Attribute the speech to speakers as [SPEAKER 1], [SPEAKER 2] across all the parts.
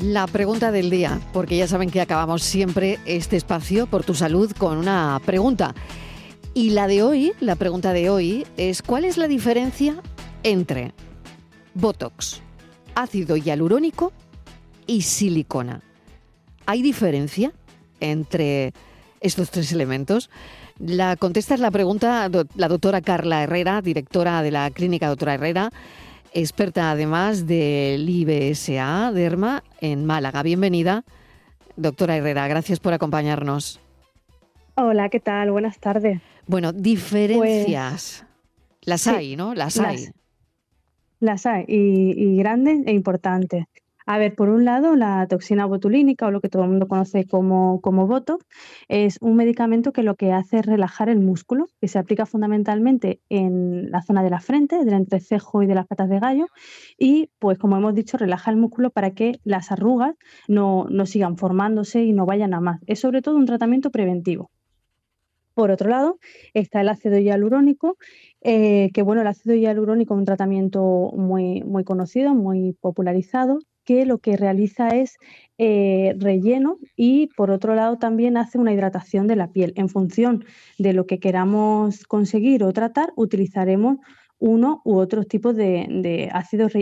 [SPEAKER 1] La pregunta del día, porque ya saben que acabamos siempre este espacio por tu salud con una pregunta. Y la de hoy, la pregunta de hoy es ¿cuál es la diferencia entre Botox, ácido hialurónico y silicona? ¿Hay diferencia entre estos tres elementos? La contesta es la pregunta la doctora Carla Herrera, directora de la clínica doctora Herrera, experta además del IBSA Derma en Málaga. Bienvenida, doctora Herrera, gracias por acompañarnos.
[SPEAKER 2] Hola, ¿qué tal? Buenas tardes.
[SPEAKER 1] Bueno, diferencias. Pues, las hay, ¿no? Las, hay.
[SPEAKER 2] Las hay, y, y grandes e importantes. A ver, por un lado, la toxina botulínica, o lo que todo el mundo conoce como, como boto, es un medicamento que lo que hace es relajar el músculo, que se aplica fundamentalmente en la zona de la frente, del entrecejo y de las patas de gallo, y pues como hemos dicho, relaja el músculo para que las arrugas no, no sigan formándose y no vayan a más. Es sobre todo un tratamiento preventivo. Por otro lado, está el ácido hialurónico, eh, que bueno, el ácido hialurónico es un tratamiento muy, muy conocido, muy popularizado, que lo que realiza es eh, relleno y por otro lado también hace una hidratación de la piel. En función de lo que queramos conseguir o tratar, utilizaremos uno u otro tipo de, de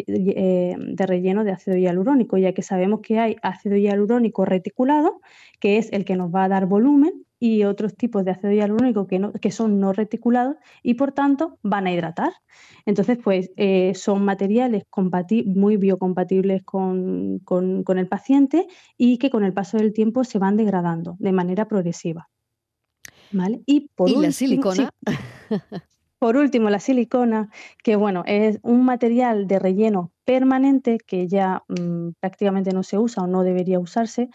[SPEAKER 2] eh, de relleno de ácido hialurónico, ya que sabemos que hay ácido hialurónico reticulado, que es el que nos va a dar volumen, y otros tipos de ácido hialurónico que, que son no reticulados y por tanto van a hidratar. Entonces, pues eh, son materiales muy biocompatibles con, con, el paciente y que con el paso del tiempo se van degradando de manera progresiva.
[SPEAKER 1] ¿Vale? Y, por la silicona?
[SPEAKER 2] Por último, la silicona, que bueno, es un material de relleno permanente que ya mm, prácticamente no se usa o no debería usarse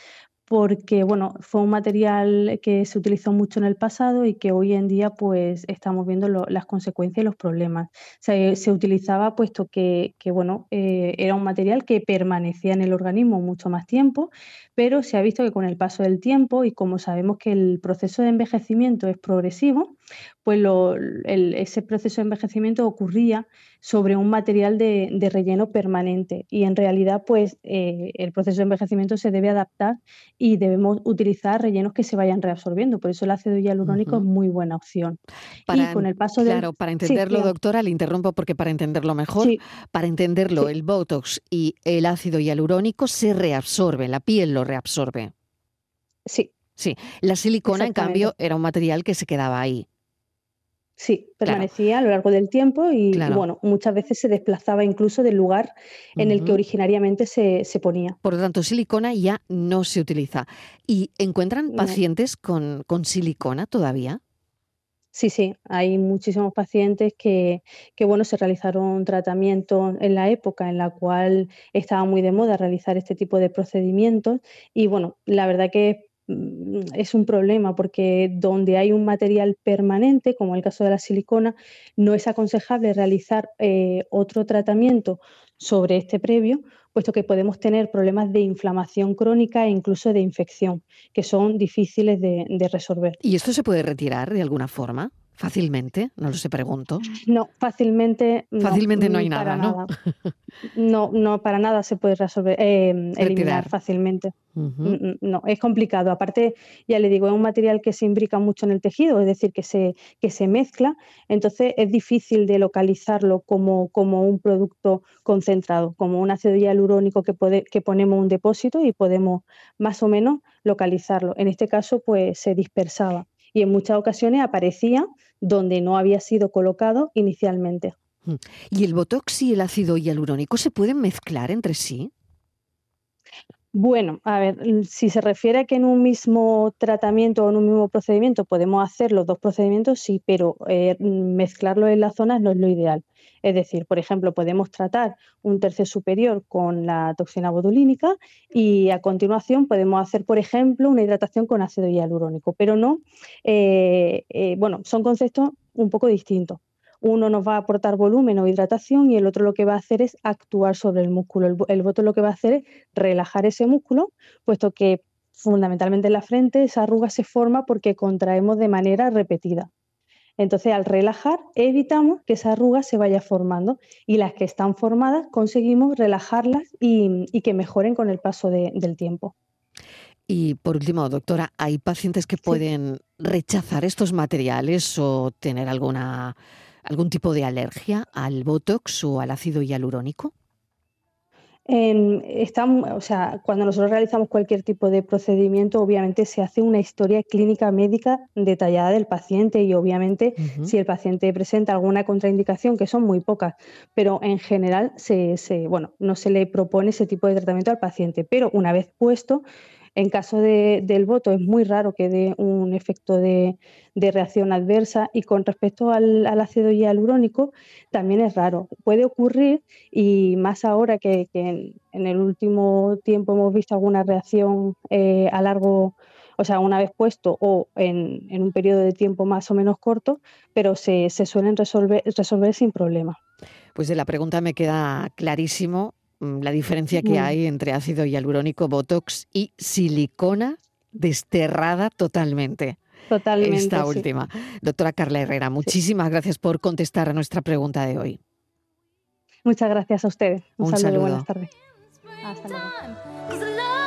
[SPEAKER 2] porque bueno, fue un material que se utilizó mucho en el pasado y que hoy en día pues estamos viendo las consecuencias y los problemas. Se, utilizaba puesto que, bueno, eh, era un material que permanecía en el organismo mucho más tiempo, pero se ha visto que con el paso del tiempo y como sabemos que el proceso de envejecimiento es progresivo, pues ese proceso de envejecimiento ocurría sobre un material de, relleno permanente y en realidad pues eh, el proceso de envejecimiento se debe adaptar y debemos utilizar rellenos que se vayan reabsorbiendo. Por eso el ácido hialurónico es muy buena opción.
[SPEAKER 1] Para, y con el paso Claro, para entenderlo, doctora, le interrumpo porque para entenderlo mejor, para entenderlo, el Botox y el ácido hialurónico se reabsorben, la piel lo reabsorbe.
[SPEAKER 2] Sí.
[SPEAKER 1] Sí, la silicona, en cambio, era un material que se quedaba ahí.
[SPEAKER 2] Sí, permanecía a lo largo del tiempo y, bueno, muchas veces se desplazaba incluso del lugar en el que originariamente se, ponía.
[SPEAKER 1] Por lo tanto, silicona ya no se utiliza. ¿Y encuentran pacientes con, con silicona todavía?
[SPEAKER 2] Sí, sí, hay muchísimos pacientes que, que, bueno, se realizaron tratamientos en la época en la cual estaba muy de moda realizar este tipo de procedimientos y bueno, la verdad que es un problema porque donde hay un material permanente, como el caso de la silicona, no es aconsejable realizar eh, otro tratamiento sobre este previo, puesto que podemos tener problemas de inflamación crónica e incluso de infección, que son difíciles de resolver.
[SPEAKER 1] ¿Y esto se puede retirar de alguna forma? ¿Fácilmente? No lo sé, pregunto.
[SPEAKER 2] No, fácilmente.
[SPEAKER 1] Fácilmente no, hay nada, ¿no?
[SPEAKER 2] No, no, para nada se puede resolver, eh, eliminar fácilmente. Mm, mm, no, es complicado. Aparte, ya le digo, es un material que se imbrica mucho en el tejido, es decir, que se, que se mezcla, entonces es difícil de localizarlo como, como un producto concentrado, como un ácido hialurónico que, puede, que ponemos un depósito y podemos más o menos localizarlo. En este caso, pues se dispersaba y en muchas ocasiones aparecía donde no había sido colocado inicialmente.
[SPEAKER 1] Mm. ¿Y el botox y el ácido hialurónico se pueden mezclar entre sí?
[SPEAKER 2] Bueno, a ver, si se refiere a que en un mismo tratamiento o en un mismo procedimiento podemos hacer los dos procedimientos, sí, pero eh, mezclarlo en las zonas no es lo ideal. Es decir, por ejemplo, podemos tratar un tercio superior con la toxina botulínica y a continuación podemos hacer, por ejemplo, una hidratación con ácido hialurónico, pero no, eh, eh, bueno, son conceptos un poco distintos. Uno nos va a aportar volumen o hidratación y el otro lo que va a hacer es actuar sobre el músculo. El, el voto lo que va a hacer es relajar ese músculo, puesto que fundamentalmente en la frente esa arruga se forma porque contraemos de manera repetida. Entonces, al relajar, evitamos que esa arruga se vaya formando y las que están formadas conseguimos relajarlas y, que mejoren con el paso del tiempo.
[SPEAKER 1] Y por último, doctora, ¿hay pacientes que pueden rechazar estos materiales o tener alguna, algún tipo de alergia al Botox o al ácido hialurónico?
[SPEAKER 2] o sea, cuando nosotros realizamos cualquier tipo de procedimiento, obviamente se hace una historia clínica médica detallada del paciente y obviamente si el paciente presenta alguna contraindicación, que son muy pocas, pero en general se, bueno, no se le propone ese tipo de tratamiento al paciente. Pero una vez puesto, en caso del voto es muy raro que dé un efecto de, reacción adversa y con respecto al, ácido hialurónico también es raro. Puede ocurrir y más ahora que, en, el último tiempo hemos visto alguna reacción eh, a largo, o sea, una vez puesto o en, un periodo de tiempo más o menos corto, pero se, suelen resolver, resolver sin problema.
[SPEAKER 1] Pues de la pregunta me queda clarísimo la diferencia que hay entre ácido hialurónico, botox y silicona desterrada totalmente.
[SPEAKER 2] Totalmente.
[SPEAKER 1] Esta última. Doctora Carla Herrera, muchísimas gracias por contestar a nuestra pregunta de hoy.
[SPEAKER 2] Muchas gracias a ustedes. Un, saludo, buenas tardes. Hasta luego.